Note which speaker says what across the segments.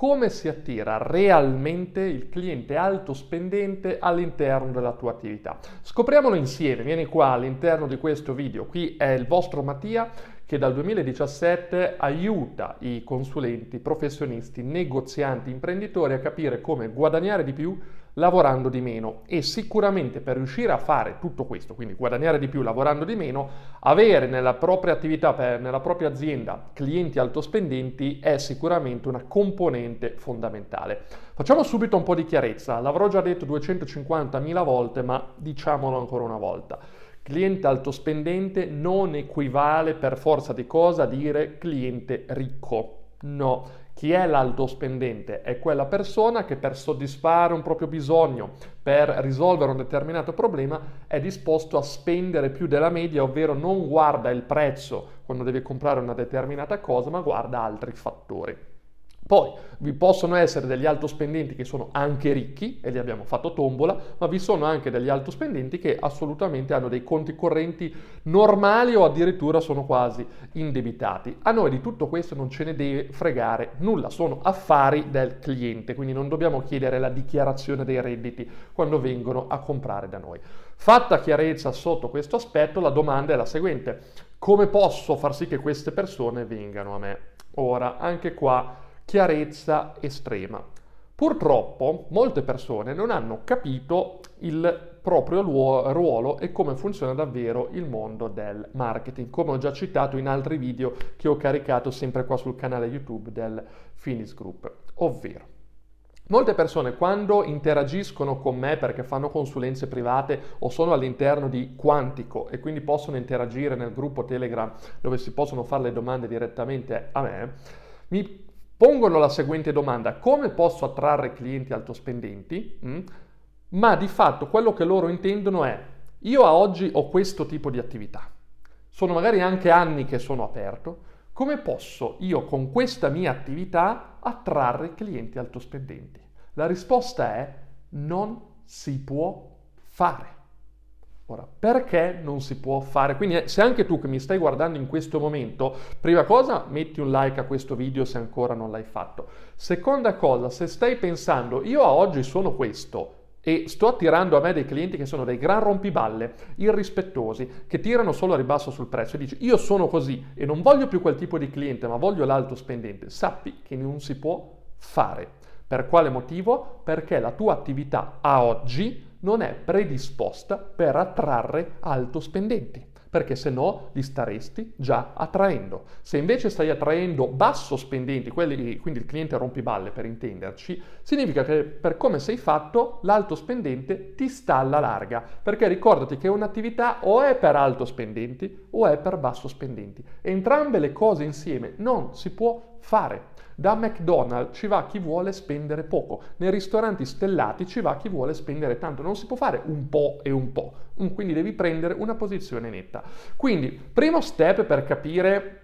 Speaker 1: come si attira realmente il cliente alto spendente all'interno della tua attività. Scopriamolo insieme, vieni qua all'interno di questo video, qui è il vostro Mattia che dal 2017 aiuta i consulenti, professionisti, negozianti, imprenditori a capire come guadagnare di più lavorando di meno e sicuramente per riuscire a fare tutto questo, quindi guadagnare di più lavorando di meno, avere nella propria attività, nella propria azienda clienti altospendenti è sicuramente una componente fondamentale. Facciamo subito un po' di chiarezza, l'avrò già detto 250.000 volte, ma diciamolo ancora una volta. Cliente altospendente non equivale per forza di cosa a dire cliente ricco. No, chi è l'alto spendente? È quella persona che per soddisfare un proprio bisogno, per risolvere un determinato problema, è disposto a spendere più della media, ovvero non guarda il prezzo quando deve comprare una determinata cosa, ma guarda altri fattori. Poi vi possono essere degli altospendenti che sono anche ricchi, e li abbiamo fatto tombola, ma vi sono anche degli altospendenti che assolutamente hanno dei conti correnti normali o addirittura sono quasi indebitati. A noi di tutto questo non ce ne deve fregare nulla, sono affari del cliente, quindi non dobbiamo chiedere la dichiarazione dei redditi quando vengono a comprare da noi. Fatta chiarezza sotto questo aspetto, la domanda è la seguente: come posso far sì che queste persone vengano a me? Ora, anche qua chiarezza estrema. Purtroppo molte persone non hanno capito il proprio ruolo e come funziona davvero il mondo del marketing, come ho già citato in altri video che ho caricato sempre qua sul canale YouTube del Finis Group, ovvero Molte persone quando interagiscono con me perché fanno consulenze private o sono all'interno di Quantico e quindi possono interagire nel gruppo Telegram dove si possono fare le domande direttamente a me, mi pongono la seguente domanda, come posso attrarre clienti altospendenti? Mm? Ma di fatto quello che loro intendono è, io a oggi ho questo tipo di attività, sono magari anche anni che sono aperto, come posso io con questa mia attività attrarre clienti altospendenti? La risposta è non si può fare. Ora, perché non si può fare? Quindi eh, se anche tu che mi stai guardando in questo momento, prima cosa metti un like a questo video se ancora non l'hai fatto. Seconda cosa, se stai pensando io a oggi sono questo e sto attirando a me dei clienti che sono dei gran rompiballe, irrispettosi, che tirano solo a ribasso sul prezzo e dici io sono così e non voglio più quel tipo di cliente ma voglio l'alto spendente, sappi che non si può fare. Per quale motivo? Perché la tua attività a oggi non è predisposta per attrarre alto spendenti perché se no li staresti già attraendo. Se invece stai attraendo basso spendenti, quelli, quindi il cliente rompiballe per intenderci, significa che per come sei fatto l'alto spendente ti sta alla larga, perché ricordati che un'attività o è per alto spendenti o è per basso spendenti. Entrambe le cose insieme non si può fare. Da McDonald's ci va chi vuole spendere poco, nei ristoranti stellati ci va chi vuole spendere tanto, non si può fare un po' e un po', mm, quindi devi prendere una posizione netta. Quindi, primo step per capire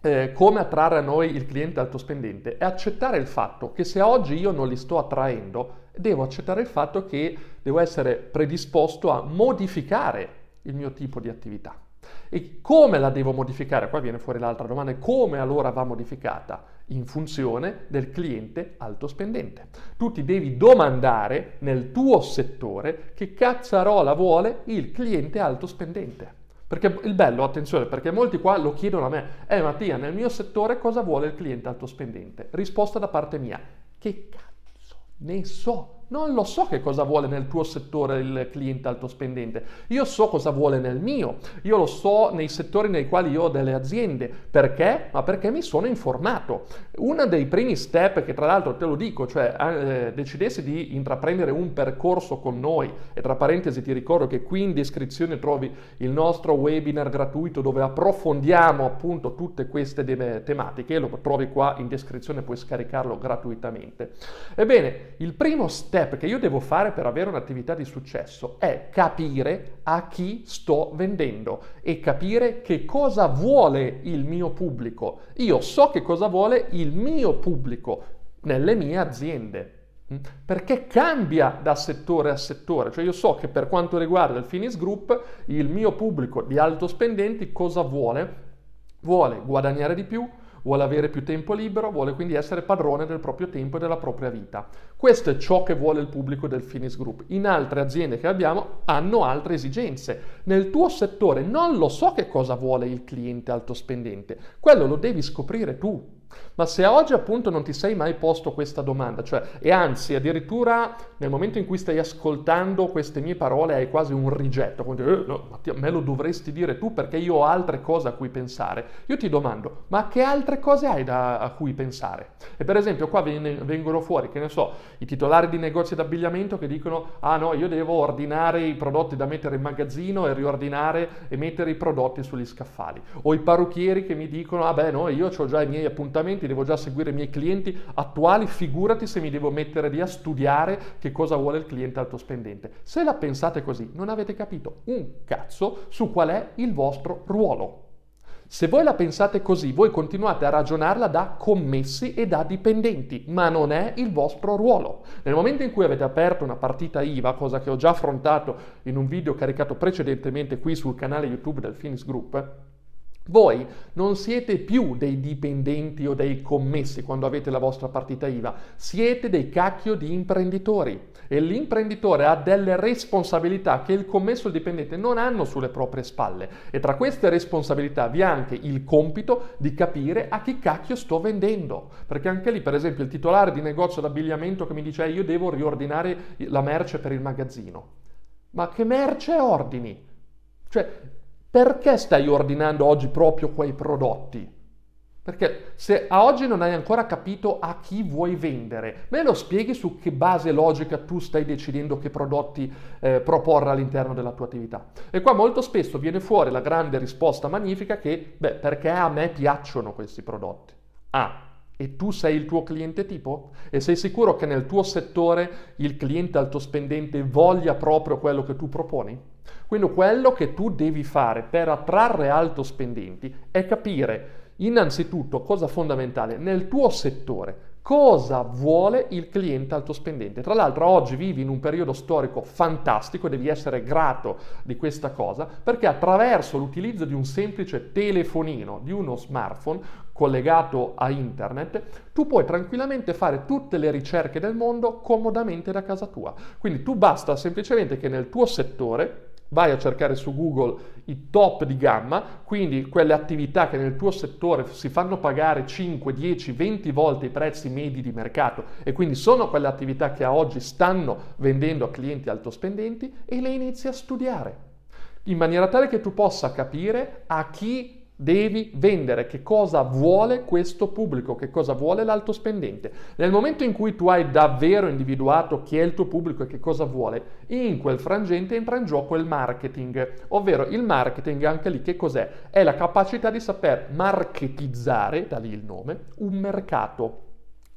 Speaker 1: eh, come attrarre a noi il cliente alto spendente è accettare il fatto che se oggi io non li sto attraendo, devo accettare il fatto che devo essere predisposto a modificare il mio tipo di attività. E come la devo modificare? Qua viene fuori l'altra domanda, come allora va modificata? In funzione del cliente alto spendente. Tu ti devi domandare nel tuo settore che cazzarola vuole il cliente alto spendente. Perché il bello, attenzione, perché molti qua lo chiedono a me, eh Mattia, nel mio settore cosa vuole il cliente alto spendente? Risposta da parte mia, che cazzo ne so? Non lo so che cosa vuole nel tuo settore il cliente alto spendente. Io so cosa vuole nel mio. Io lo so nei settori nei quali io ho delle aziende. Perché? Ma perché mi sono informato. Uno dei primi step, che tra l'altro te lo dico, cioè eh, decidessi di intraprendere un percorso con noi, e tra parentesi ti ricordo che qui in descrizione trovi il nostro webinar gratuito dove approfondiamo appunto tutte queste de- tematiche, lo trovi qua in descrizione, puoi scaricarlo gratuitamente. Ebbene, il primo step step che io devo fare per avere un'attività di successo è capire a chi sto vendendo e capire che cosa vuole il mio pubblico. Io so che cosa vuole il mio pubblico nelle mie aziende. Mm? Perché cambia da settore a settore, cioè io so che per quanto riguarda il Finis Group, il mio pubblico di alto spendenti cosa vuole? Vuole guadagnare di più, vuole avere più tempo libero, vuole quindi essere padrone del proprio tempo e della propria vita. Questo è ciò che vuole il pubblico del Finis Group. In altre aziende che abbiamo hanno altre esigenze. Nel tuo settore non lo so che cosa vuole il cliente alto spendente, quello lo devi scoprire tu. Ma se oggi appunto non ti sei mai posto questa domanda, cioè, e anzi addirittura nel momento in cui stai ascoltando queste mie parole hai quasi un rigetto, quindi eh, no, Mattia, me lo dovresti dire tu perché io ho altre cose a cui pensare, io ti domando, ma che altre cose hai da, a cui pensare? E per esempio qua vengono fuori, che ne so, i titolari di negozi d'abbigliamento che dicono, ah no, io devo ordinare i prodotti da mettere in magazzino e riordinare e mettere i prodotti sugli scaffali, o i parrucchieri che mi dicono, ah beh no, io ho già i miei appuntamenti, devo già seguire i miei clienti attuali, figurati se mi devo mettere lì a studiare che cosa vuole il cliente alto spendente. Se la pensate così, non avete capito un cazzo su qual è il vostro ruolo. Se voi la pensate così, voi continuate a ragionarla da commessi e da dipendenti, ma non è il vostro ruolo. Nel momento in cui avete aperto una partita IVA, cosa che ho già affrontato in un video caricato precedentemente qui sul canale YouTube del Finis Group, voi non siete più dei dipendenti o dei commessi quando avete la vostra partita IVA, siete dei cacchio di imprenditori e l'imprenditore ha delle responsabilità che il commesso e il dipendente non hanno sulle proprie spalle e tra queste responsabilità vi è anche il compito di capire a chi cacchio sto vendendo, perché anche lì per esempio il titolare di negozio d'abbigliamento che mi dice eh, io devo riordinare la merce per il magazzino, ma che merce ordini? Cioè, perché stai ordinando oggi proprio quei prodotti? Perché se a oggi non hai ancora capito a chi vuoi vendere, me lo spieghi su che base logica tu stai decidendo che prodotti eh, proporre all'interno della tua attività. E qua molto spesso viene fuori la grande risposta magnifica che, beh, perché a me piacciono questi prodotti. Ah, e tu sei il tuo cliente tipo? E sei sicuro che nel tuo settore il cliente altospendente voglia proprio quello che tu proponi? Quindi quello che tu devi fare per attrarre alto spendenti è capire innanzitutto cosa fondamentale nel tuo settore, cosa vuole il cliente alto spendente. Tra l'altro oggi vivi in un periodo storico fantastico, devi essere grato di questa cosa, perché attraverso l'utilizzo di un semplice telefonino, di uno smartphone collegato a internet, tu puoi tranquillamente fare tutte le ricerche del mondo comodamente da casa tua. Quindi tu basta semplicemente che nel tuo settore vai a cercare su Google i top di gamma, quindi quelle attività che nel tuo settore si fanno pagare 5, 10, 20 volte i prezzi medi di mercato. E quindi sono quelle attività che a oggi stanno vendendo a clienti altospendenti e le inizi a studiare. In maniera tale che tu possa capire a chi Devi vendere che cosa vuole questo pubblico, che cosa vuole l'alto spendente. Nel momento in cui tu hai davvero individuato chi è il tuo pubblico e che cosa vuole, in quel frangente entra in gioco il marketing, ovvero il marketing anche lì che cos'è? È la capacità di saper marketizzare, da lì il nome, un mercato.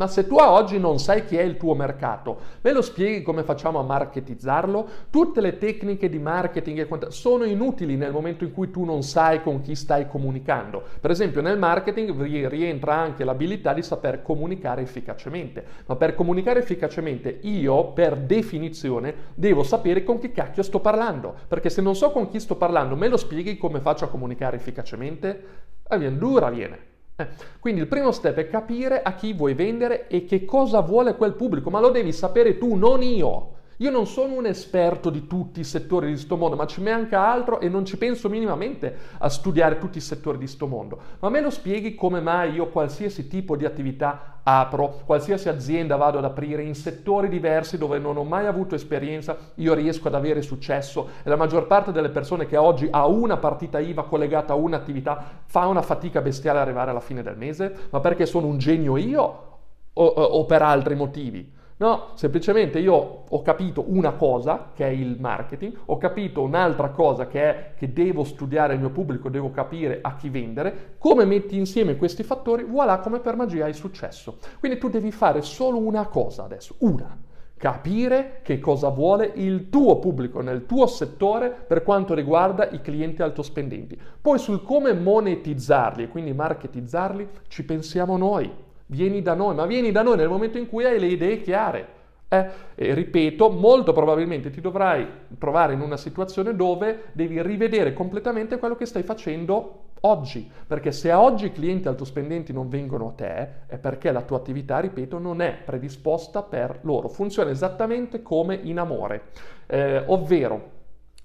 Speaker 1: Ma se tu oggi non sai chi è il tuo mercato, me lo spieghi come facciamo a marketizzarlo? Tutte le tecniche di marketing e quant'altro sono inutili nel momento in cui tu non sai con chi stai comunicando. Per esempio nel marketing rientra anche l'abilità di saper comunicare efficacemente. Ma per comunicare efficacemente io, per definizione, devo sapere con chi cacchio sto parlando. Perché se non so con chi sto parlando, me lo spieghi come faccio a comunicare efficacemente? Ah, viene dura, viene. Quindi il primo step è capire a chi vuoi vendere e che cosa vuole quel pubblico, ma lo devi sapere tu, non io. Io non sono un esperto di tutti i settori di sto mondo, ma ci manca altro e non ci penso minimamente a studiare tutti i settori di sto mondo. Ma me lo spieghi come mai io qualsiasi tipo di attività apro, qualsiasi azienda vado ad aprire in settori diversi dove non ho mai avuto esperienza, io riesco ad avere successo e la maggior parte delle persone che oggi ha una partita IVA collegata a un'attività fa una fatica bestiale arrivare alla fine del mese, ma perché sono un genio io o, o, o per altri motivi? No, semplicemente io ho capito una cosa, che è il marketing, ho capito un'altra cosa che è che devo studiare il mio pubblico, devo capire a chi vendere, come metti insieme questi fattori, voilà come per magia hai successo. Quindi tu devi fare solo una cosa adesso, una. Capire che cosa vuole il tuo pubblico nel tuo settore per quanto riguarda i clienti altospendenti. Poi sul come monetizzarli e quindi marketizzarli ci pensiamo noi vieni da noi, ma vieni da noi nel momento in cui hai le idee chiare. Eh, e ripeto, molto probabilmente ti dovrai trovare in una situazione dove devi rivedere completamente quello che stai facendo oggi, perché se oggi i clienti altospendenti non vengono a te, è perché la tua attività, ripeto, non è predisposta per loro. Funziona esattamente come in amore, eh, ovvero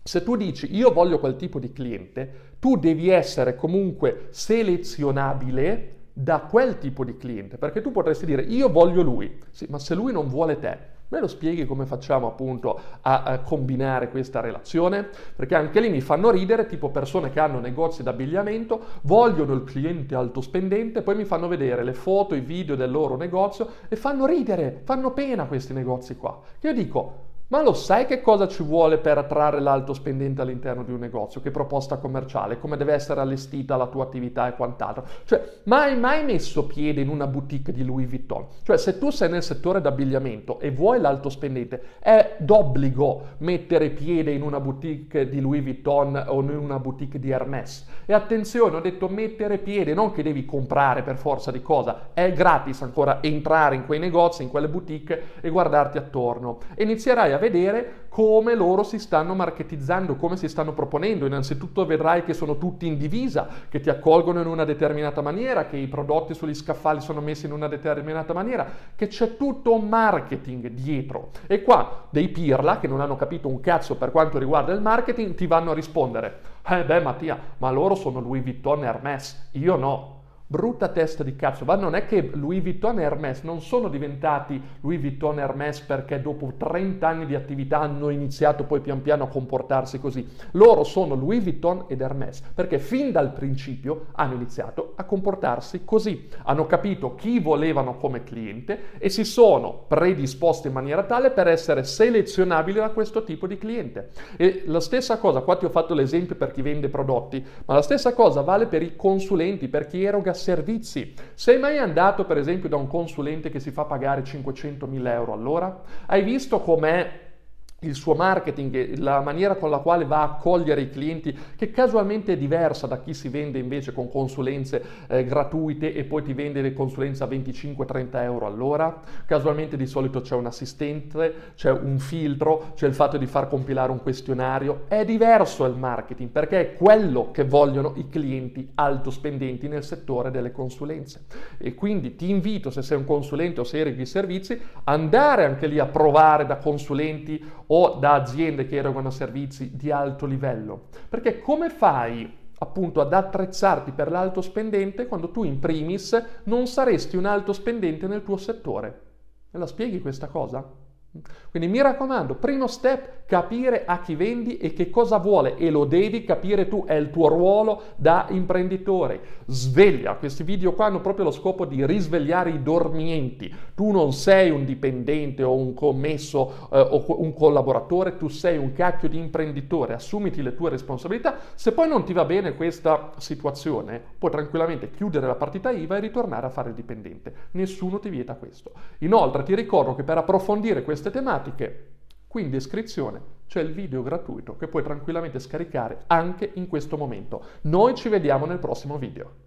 Speaker 1: se tu dici io voglio quel tipo di cliente, tu devi essere comunque selezionabile da quel tipo di cliente, perché tu potresti dire io voglio lui, sì, ma se lui non vuole te, Me lo spieghi come facciamo appunto a, a, combinare questa relazione? Perché anche lì mi fanno ridere, tipo persone che hanno negozi d'abbigliamento, vogliono il cliente alto spendente, poi mi fanno vedere le foto, i video del loro negozio e fanno ridere, fanno pena questi negozi qua. Io dico, ma lo sai che cosa ci vuole per attrarre l'alto spendente all'interno di un negozio? Che proposta commerciale? Come deve essere allestita la tua attività e quant'altro? Cioè, mai mai messo piede in una boutique di Louis Vuitton? Cioè, se tu sei nel settore d'abbigliamento e vuoi l'alto spendente, è d'obbligo mettere piede in una boutique di Louis Vuitton o in una boutique di Hermès. E attenzione, ho detto mettere piede, non che devi comprare per forza di cosa, è gratis ancora entrare in quei negozi, in quelle boutique e guardarti attorno. E inizierai a vedere come loro si stanno marketizzando, come si stanno proponendo. Innanzitutto vedrai che sono tutti in divisa, che ti accolgono in una determinata maniera, che i prodotti sugli scaffali sono messi in una determinata maniera, che c'è tutto un marketing dietro. E qua dei pirla che non hanno capito un cazzo per quanto riguarda il marketing ti vanno a rispondere. Eh beh Mattia, ma loro sono Louis Vuitton e Hermès, io no. Brutta testa di cazzo, ma non è che Louis Vuitton e Hermès non sono diventati Louis Vuitton e Hermès perché dopo 30 anni di attività hanno iniziato poi pian piano a comportarsi così. Loro sono Louis Vuitton ed Hermès perché fin dal principio hanno iniziato a comportarsi così. Hanno capito chi volevano come cliente e si sono predisposti in maniera tale per essere selezionabili da questo tipo di cliente. E la stessa cosa, qua ti ho fatto l'esempio per chi vende prodotti, ma la stessa cosa vale per i consulenti, per chi eroga servizi. Sei mai andato per esempio da un consulente che si fa pagare 500.000 euro all'ora? Hai visto com'è il suo marketing, la maniera con la quale va a cogliere i clienti, che casualmente è diversa da chi si vende invece con consulenze eh, gratuite e poi ti vende le consulenze a 25-30 euro all'ora. Casualmente di solito c'è un assistente, c'è un filtro, c'è il fatto di far compilare un questionario. È diverso il marketing perché è quello che vogliono i clienti alto spendenti nel settore delle consulenze. E quindi ti invito, se sei un consulente o se eroghi servizi, andare anche lì a provare da consulenti o da aziende che erogano servizi di alto livello. Perché come fai appunto ad attrezzarti per l'alto spendente quando tu in primis non saresti un alto spendente nel tuo settore? Me la spieghi questa cosa? Quindi mi raccomando, primo step, capire a chi vendi e che cosa vuole e lo devi capire tu, è il tuo ruolo da imprenditore. Sveglia, questi video qua hanno proprio lo scopo di risvegliare i dormienti. Tu non sei un dipendente o un commesso eh, o un collaboratore, tu sei un cacchio di imprenditore, assumiti le tue responsabilità. Se poi non ti va bene questa situazione, puoi tranquillamente chiudere la partita IVA e ritornare a fare il dipendente. Nessuno ti vieta questo. Inoltre ti ricordo che per approfondire questa queste tematiche, qui in descrizione c'è il video gratuito che puoi tranquillamente scaricare anche in questo momento. Noi ci vediamo nel prossimo video.